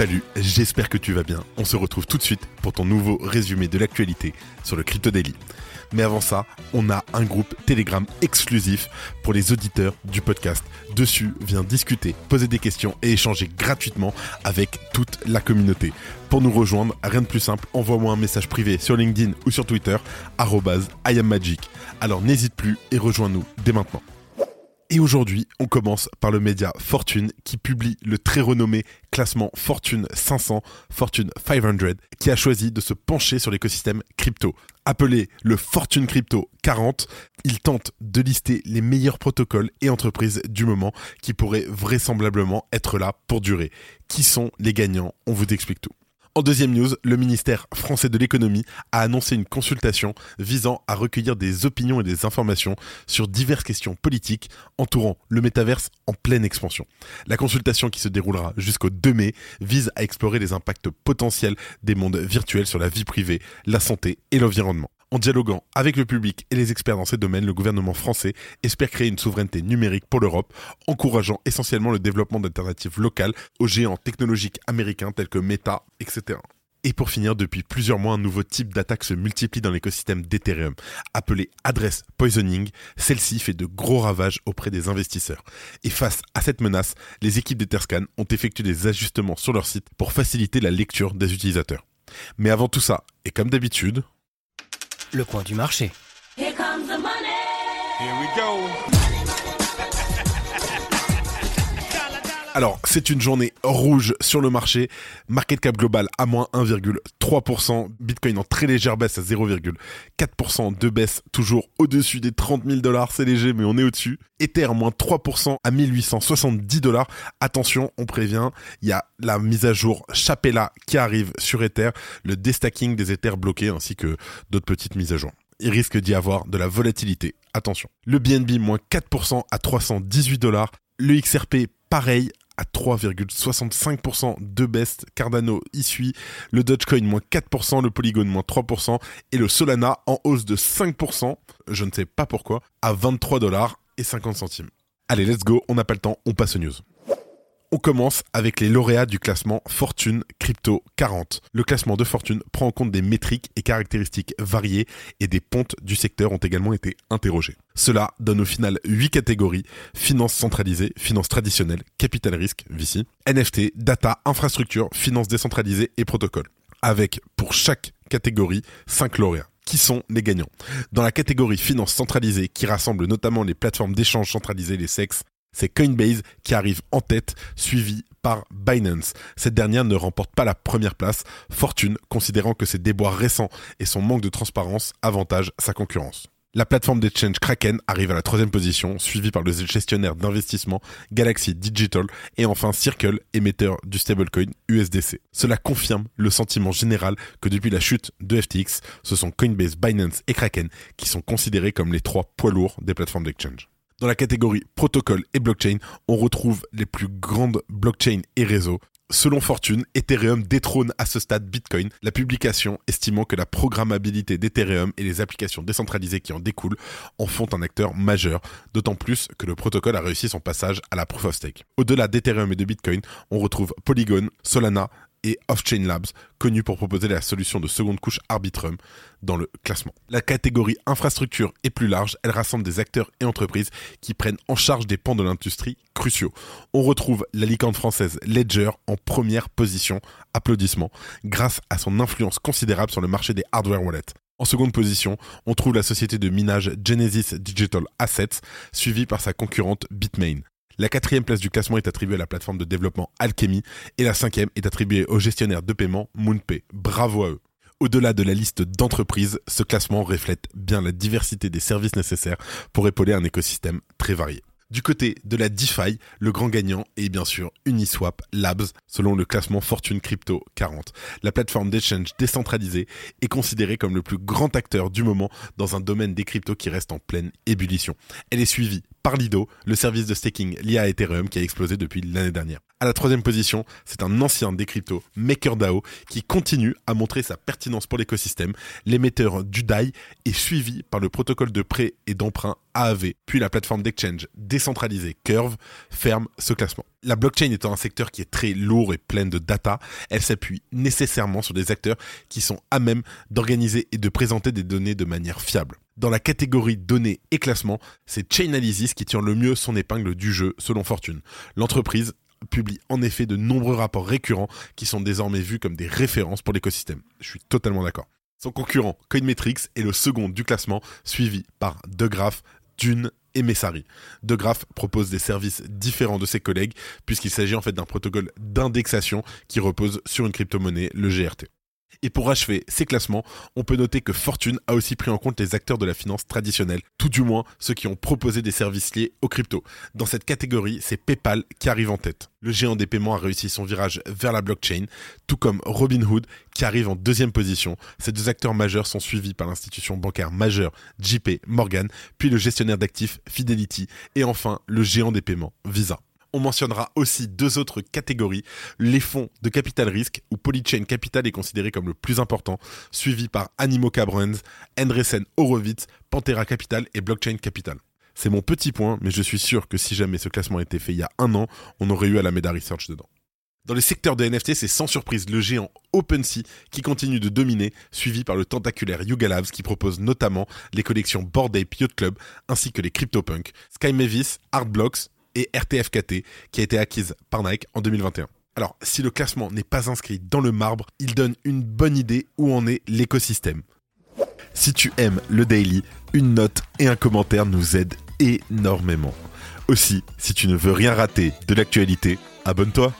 Salut, j'espère que tu vas bien. On se retrouve tout de suite pour ton nouveau résumé de l'actualité sur le Crypto Daily. Mais avant ça, on a un groupe Telegram exclusif pour les auditeurs du podcast. Dessus, viens discuter, poser des questions et échanger gratuitement avec toute la communauté. Pour nous rejoindre, rien de plus simple, envoie-moi un message privé sur LinkedIn ou sur Twitter, @IamMagic. Alors n'hésite plus et rejoins-nous dès maintenant. Et aujourd'hui, on commence par le média Fortune qui publie le très renommé classement Fortune 500, Fortune 500, qui a choisi de se pencher sur l'écosystème crypto. Appelé le Fortune Crypto 40, il tente de lister les meilleurs protocoles et entreprises du moment qui pourraient vraisemblablement être là pour durer. Qui sont les gagnants? On vous explique tout. En deuxième news, le ministère français de l'économie a annoncé une consultation visant à recueillir des opinions et des informations sur diverses questions politiques entourant le métaverse en pleine expansion. La consultation qui se déroulera jusqu'au 2 mai vise à explorer les impacts potentiels des mondes virtuels sur la vie privée, la santé et l'environnement. En dialoguant avec le public et les experts dans ces domaines, le gouvernement français espère créer une souveraineté numérique pour l'Europe, encourageant essentiellement le développement d'alternatives locales aux géants technologiques américains tels que Meta, etc. Et pour finir, depuis plusieurs mois, un nouveau type d'attaque se multiplie dans l'écosystème d'Ethereum. Appelé Address Poisoning, celle-ci fait de gros ravages auprès des investisseurs. Et face à cette menace, les équipes d'Etherscan ont effectué des ajustements sur leur site pour faciliter la lecture des utilisateurs. Mais avant tout ça, et comme d'habitude, le coin du marché. Here comes the money. Here we go. Alors, c'est une journée rouge sur le marché. Market cap global à moins 1,3%. Bitcoin en très légère baisse à 0,4% de baisse, toujours au-dessus des 30 000 dollars. C'est léger, mais on est au-dessus. Ether moins 3% à 1870 dollars. Attention, on prévient, il y a la mise à jour Chapella qui arrive sur Ether, le destacking des Ethers bloqués ainsi que d'autres petites mises à jour il risque d'y avoir de la volatilité. Attention. Le BNB moins 4% à 318 dollars. Le XRP pareil à 3,65% de best. Cardano y suit. Le Dogecoin moins 4%, le Polygon moins 3% et le Solana en hausse de 5%, je ne sais pas pourquoi, à 23 dollars et 50 centimes. Allez, let's go, on n'a pas le temps, on passe aux news. On commence avec les lauréats du classement Fortune Crypto 40. Le classement de Fortune prend en compte des métriques et caractéristiques variées et des pontes du secteur ont également été interrogées. Cela donne au final 8 catégories finance centralisée, finance traditionnelle, capital risque, VC, NFT, data, infrastructure, finance décentralisée et protocole. Avec pour chaque catégorie 5 lauréats qui sont les gagnants? Dans la catégorie finance centralisée, qui rassemble notamment les plateformes d'échange centralisées, les SEX, c'est Coinbase qui arrive en tête, suivi par Binance. Cette dernière ne remporte pas la première place, Fortune considérant que ses déboires récents et son manque de transparence avantagent sa concurrence. La plateforme d'exchange Kraken arrive à la troisième position, suivie par le gestionnaire d'investissement Galaxy Digital et enfin Circle, émetteur du stablecoin USDC. Cela confirme le sentiment général que depuis la chute de FTX, ce sont Coinbase, Binance et Kraken qui sont considérés comme les trois poids lourds des plateformes d'exchange. Dans la catégorie protocole et blockchain, on retrouve les plus grandes blockchains et réseaux. Selon Fortune, Ethereum détrône à ce stade Bitcoin, la publication estimant que la programmabilité d'Ethereum et les applications décentralisées qui en découlent en font un acteur majeur, d'autant plus que le protocole a réussi son passage à la proof of stake. Au-delà d'Ethereum et de Bitcoin, on retrouve Polygon, Solana, et Off-Chain Labs, connu pour proposer la solution de seconde couche Arbitrum dans le classement. La catégorie infrastructure est plus large, elle rassemble des acteurs et entreprises qui prennent en charge des pans de l'industrie cruciaux. On retrouve la licorne française Ledger en première position, applaudissements, grâce à son influence considérable sur le marché des hardware wallets. En seconde position, on trouve la société de minage Genesis Digital Assets, suivie par sa concurrente Bitmain. La quatrième place du classement est attribuée à la plateforme de développement Alchemy et la cinquième est attribuée au gestionnaire de paiement MoonPay. Bravo à eux. Au-delà de la liste d'entreprises, ce classement reflète bien la diversité des services nécessaires pour épauler un écosystème très varié. Du côté de la DeFi, le grand gagnant est bien sûr Uniswap Labs, selon le classement Fortune Crypto 40. La plateforme d'échange décentralisée est considérée comme le plus grand acteur du moment dans un domaine des cryptos qui reste en pleine ébullition. Elle est suivie par Lido, le service de staking lié à Ethereum qui a explosé depuis l'année dernière. À la troisième position, c'est un ancien des cryptos, MakerDAO, qui continue à montrer sa pertinence pour l'écosystème. L'émetteur du DAI est suivi par le protocole de prêt et d'emprunt AAV, puis la plateforme d'exchange décentralisée Curve ferme ce classement. La blockchain étant un secteur qui est très lourd et plein de data, elle s'appuie nécessairement sur des acteurs qui sont à même d'organiser et de présenter des données de manière fiable. Dans la catégorie données et classement, c'est Chainalysis qui tire le mieux son épingle du jeu selon Fortune. L'entreprise publie en effet de nombreux rapports récurrents qui sont désormais vus comme des références pour l'écosystème. Je suis totalement d'accord. Son concurrent Coinmetrics est le second du classement, suivi par DeGraph, Dune et Messari. DeGraph propose des services différents de ses collègues puisqu'il s'agit en fait d'un protocole d'indexation qui repose sur une crypto-monnaie, le GRT. Et pour achever ces classements, on peut noter que Fortune a aussi pris en compte les acteurs de la finance traditionnelle, tout du moins ceux qui ont proposé des services liés aux cryptos. Dans cette catégorie, c'est PayPal qui arrive en tête. Le géant des paiements a réussi son virage vers la blockchain, tout comme Robinhood qui arrive en deuxième position. Ces deux acteurs majeurs sont suivis par l'institution bancaire majeure JP Morgan, puis le gestionnaire d'actifs Fidelity et enfin le géant des paiements Visa. On mentionnera aussi deux autres catégories, les fonds de capital risque, où Polychain Capital est considéré comme le plus important, suivi par Animoca Brands, Andresen Horowitz, Pantera Capital et Blockchain Capital. C'est mon petit point, mais je suis sûr que si jamais ce classement était fait il y a un an, on aurait eu Alameda Research dedans. Dans les secteurs de NFT, c'est sans surprise le géant OpenSea qui continue de dominer, suivi par le tentaculaire Yuga Labs qui propose notamment les collections Bored Ape Yacht Club ainsi que les CryptoPunk, Sky Mavis, Artblocks, et RTFKT qui a été acquise par Nike en 2021. Alors, si le classement n'est pas inscrit dans le marbre, il donne une bonne idée où en est l'écosystème. Si tu aimes le daily, une note et un commentaire nous aident énormément. Aussi, si tu ne veux rien rater de l'actualité, abonne-toi.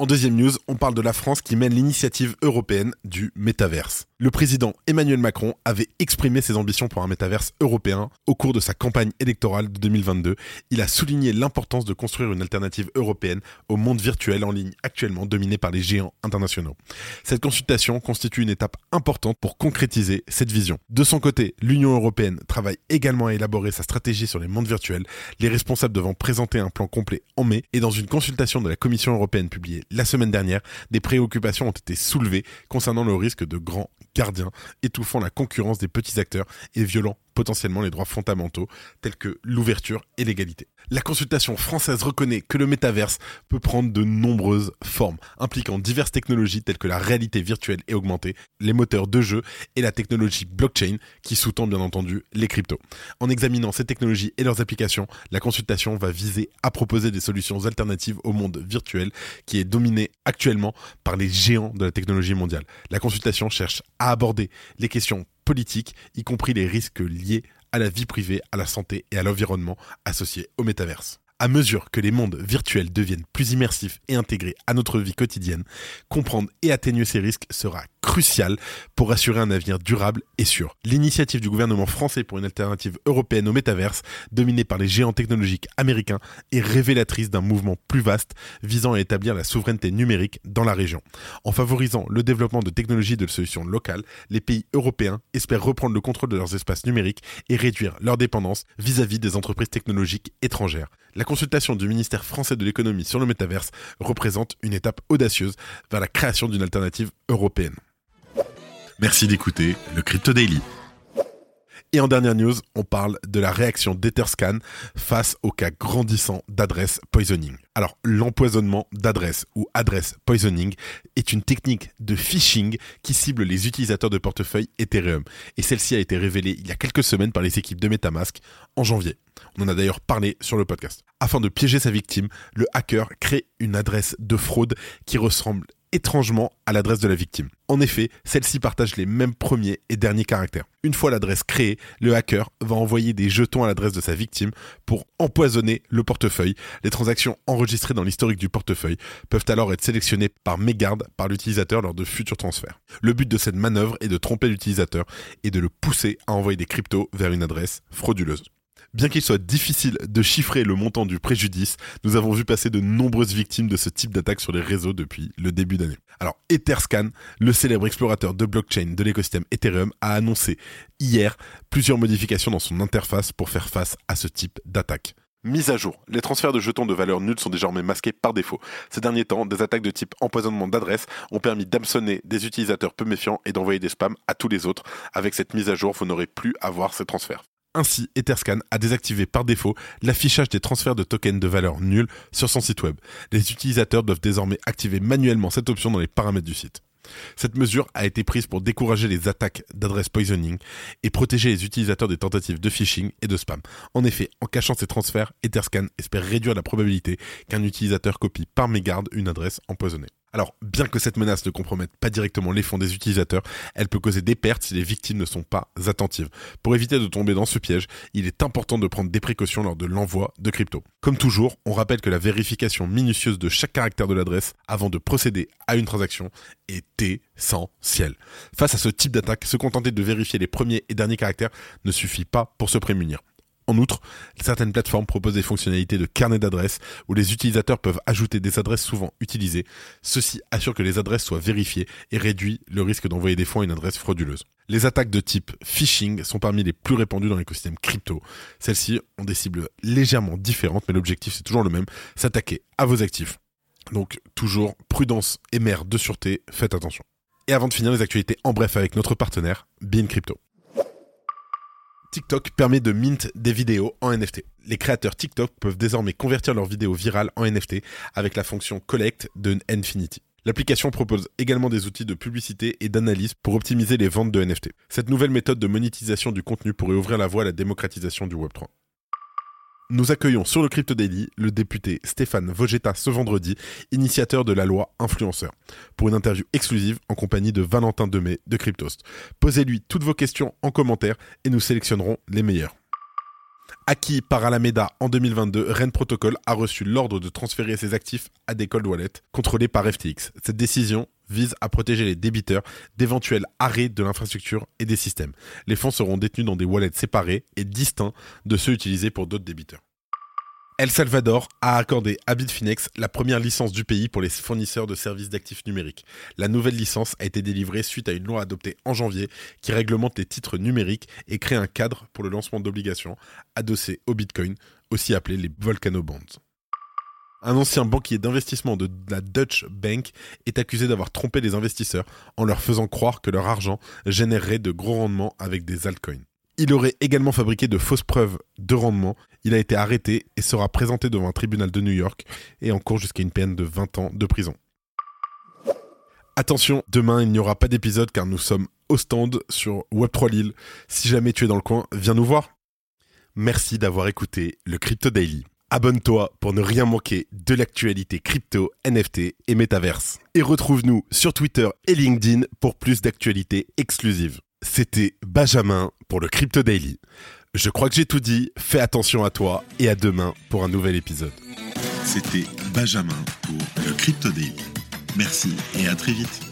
En deuxième news, on parle de la France qui mène l'initiative européenne du métaverse. Le président Emmanuel Macron avait exprimé ses ambitions pour un métaverse européen au cours de sa campagne électorale de 2022. Il a souligné l'importance de construire une alternative européenne au monde virtuel en ligne actuellement dominé par les géants internationaux. Cette consultation constitue une étape importante pour concrétiser cette vision. De son côté, l'Union européenne travaille également à élaborer sa stratégie sur les mondes virtuels, les responsables devant présenter un plan complet en mai et dans une consultation de la Commission européenne publiée la semaine dernière, des préoccupations ont été soulevées concernant le risque de grands gardiens étouffant la concurrence des petits acteurs et violant potentiellement les droits fondamentaux tels que l'ouverture et l'égalité. La consultation française reconnaît que le métaverse peut prendre de nombreuses formes, impliquant diverses technologies telles que la réalité virtuelle et augmentée, les moteurs de jeu et la technologie blockchain qui sous-tend bien entendu les cryptos. En examinant ces technologies et leurs applications, la consultation va viser à proposer des solutions alternatives au monde virtuel qui est dominé actuellement par les géants de la technologie mondiale. La consultation cherche à aborder les questions politique, y compris les risques liés à la vie privée, à la santé et à l'environnement associés au métaverse. À mesure que les mondes virtuels deviennent plus immersifs et intégrés à notre vie quotidienne, comprendre et atténuer ces risques sera crucial pour assurer un avenir durable et sûr. L'initiative du gouvernement français pour une alternative européenne au métaverse, dominée par les géants technologiques américains, est révélatrice d'un mouvement plus vaste visant à établir la souveraineté numérique dans la région. En favorisant le développement de technologies de solutions locales, les pays européens espèrent reprendre le contrôle de leurs espaces numériques et réduire leur dépendance vis-à-vis des entreprises technologiques étrangères. La consultation du ministère français de l'économie sur le métaverse représente une étape audacieuse vers la création d'une alternative européenne. Merci d'écouter le Crypto Daily. Et en dernière news, on parle de la réaction d'Etherscan face au cas grandissant d'adresse poisoning. Alors, l'empoisonnement d'adresse ou adresse poisoning est une technique de phishing qui cible les utilisateurs de portefeuille Ethereum. Et celle-ci a été révélée il y a quelques semaines par les équipes de Metamask en janvier. On en a d'ailleurs parlé sur le podcast. Afin de piéger sa victime, le hacker crée une adresse de fraude qui ressemble étrangement à l'adresse de la victime. En effet, celle-ci partage les mêmes premiers et derniers caractères. Une fois l'adresse créée, le hacker va envoyer des jetons à l'adresse de sa victime pour empoisonner le portefeuille. Les transactions enregistrées dans l'historique du portefeuille peuvent alors être sélectionnées par mégarde par l'utilisateur lors de futurs transferts. Le but de cette manœuvre est de tromper l'utilisateur et de le pousser à envoyer des cryptos vers une adresse frauduleuse. Bien qu'il soit difficile de chiffrer le montant du préjudice, nous avons vu passer de nombreuses victimes de ce type d'attaque sur les réseaux depuis le début d'année. Alors, Etherscan, le célèbre explorateur de blockchain de l'écosystème Ethereum, a annoncé hier plusieurs modifications dans son interface pour faire face à ce type d'attaque. Mise à jour. Les transferts de jetons de valeur nulle sont désormais masqués par défaut. Ces derniers temps, des attaques de type empoisonnement d'adresse ont permis d'hameçonner des utilisateurs peu méfiants et d'envoyer des spams à tous les autres. Avec cette mise à jour, vous n'aurez plus à voir ces transferts. Ainsi, Etherscan a désactivé par défaut l'affichage des transferts de tokens de valeur nulle sur son site web. Les utilisateurs doivent désormais activer manuellement cette option dans les paramètres du site. Cette mesure a été prise pour décourager les attaques d'adresse poisoning et protéger les utilisateurs des tentatives de phishing et de spam. En effet, en cachant ces transferts, Etherscan espère réduire la probabilité qu'un utilisateur copie par mégarde une adresse empoisonnée. Alors, bien que cette menace ne compromette pas directement les fonds des utilisateurs, elle peut causer des pertes si les victimes ne sont pas attentives. Pour éviter de tomber dans ce piège, il est important de prendre des précautions lors de l'envoi de crypto. Comme toujours, on rappelle que la vérification minutieuse de chaque caractère de l'adresse avant de procéder à une transaction est essentielle. Face à ce type d'attaque, se contenter de vérifier les premiers et derniers caractères ne suffit pas pour se prémunir. En outre, certaines plateformes proposent des fonctionnalités de carnet d'adresses où les utilisateurs peuvent ajouter des adresses souvent utilisées. Ceci assure que les adresses soient vérifiées et réduit le risque d'envoyer des fonds à une adresse frauduleuse. Les attaques de type phishing sont parmi les plus répandues dans l'écosystème crypto. Celles-ci ont des cibles légèrement différentes, mais l'objectif c'est toujours le même, s'attaquer à vos actifs. Donc toujours prudence et mère de sûreté, faites attention. Et avant de finir les actualités en bref avec notre partenaire, Bean Crypto. TikTok permet de mint des vidéos en NFT. Les créateurs TikTok peuvent désormais convertir leurs vidéos virales en NFT avec la fonction Collect de Infinity. L'application propose également des outils de publicité et d'analyse pour optimiser les ventes de NFT. Cette nouvelle méthode de monétisation du contenu pourrait ouvrir la voie à la démocratisation du Web3. Nous accueillons sur le Crypto Daily le député Stéphane Vogetta ce vendredi, initiateur de la loi influenceur, pour une interview exclusive en compagnie de Valentin Demey de Cryptost. Posez-lui toutes vos questions en commentaire et nous sélectionnerons les meilleurs. Acquis par Alameda en 2022, Ren Protocol a reçu l'ordre de transférer ses actifs à des cold wallets contrôlés par FTX. Cette décision vise à protéger les débiteurs d'éventuels arrêts de l'infrastructure et des systèmes. Les fonds seront détenus dans des wallets séparés et distincts de ceux utilisés pour d'autres débiteurs. El Salvador a accordé à Bitfinex la première licence du pays pour les fournisseurs de services d'actifs numériques. La nouvelle licence a été délivrée suite à une loi adoptée en janvier qui réglemente les titres numériques et crée un cadre pour le lancement d'obligations adossées au Bitcoin, aussi appelés les Volcano Bonds. Un ancien banquier d'investissement de la Dutch Bank est accusé d'avoir trompé les investisseurs en leur faisant croire que leur argent générerait de gros rendements avec des altcoins. Il aurait également fabriqué de fausses preuves de rendement. Il a été arrêté et sera présenté devant un tribunal de New York et en cours jusqu'à une peine de 20 ans de prison. Attention, demain il n'y aura pas d'épisode car nous sommes au stand sur Web3 Lille. Si jamais tu es dans le coin, viens nous voir. Merci d'avoir écouté le Crypto Daily. Abonne-toi pour ne rien manquer de l'actualité crypto, NFT et métaverse. Et retrouve-nous sur Twitter et LinkedIn pour plus d'actualités exclusives. C'était Benjamin pour le Crypto Daily. Je crois que j'ai tout dit, fais attention à toi et à demain pour un nouvel épisode. C'était Benjamin pour le Crypto Daily. Merci et à très vite.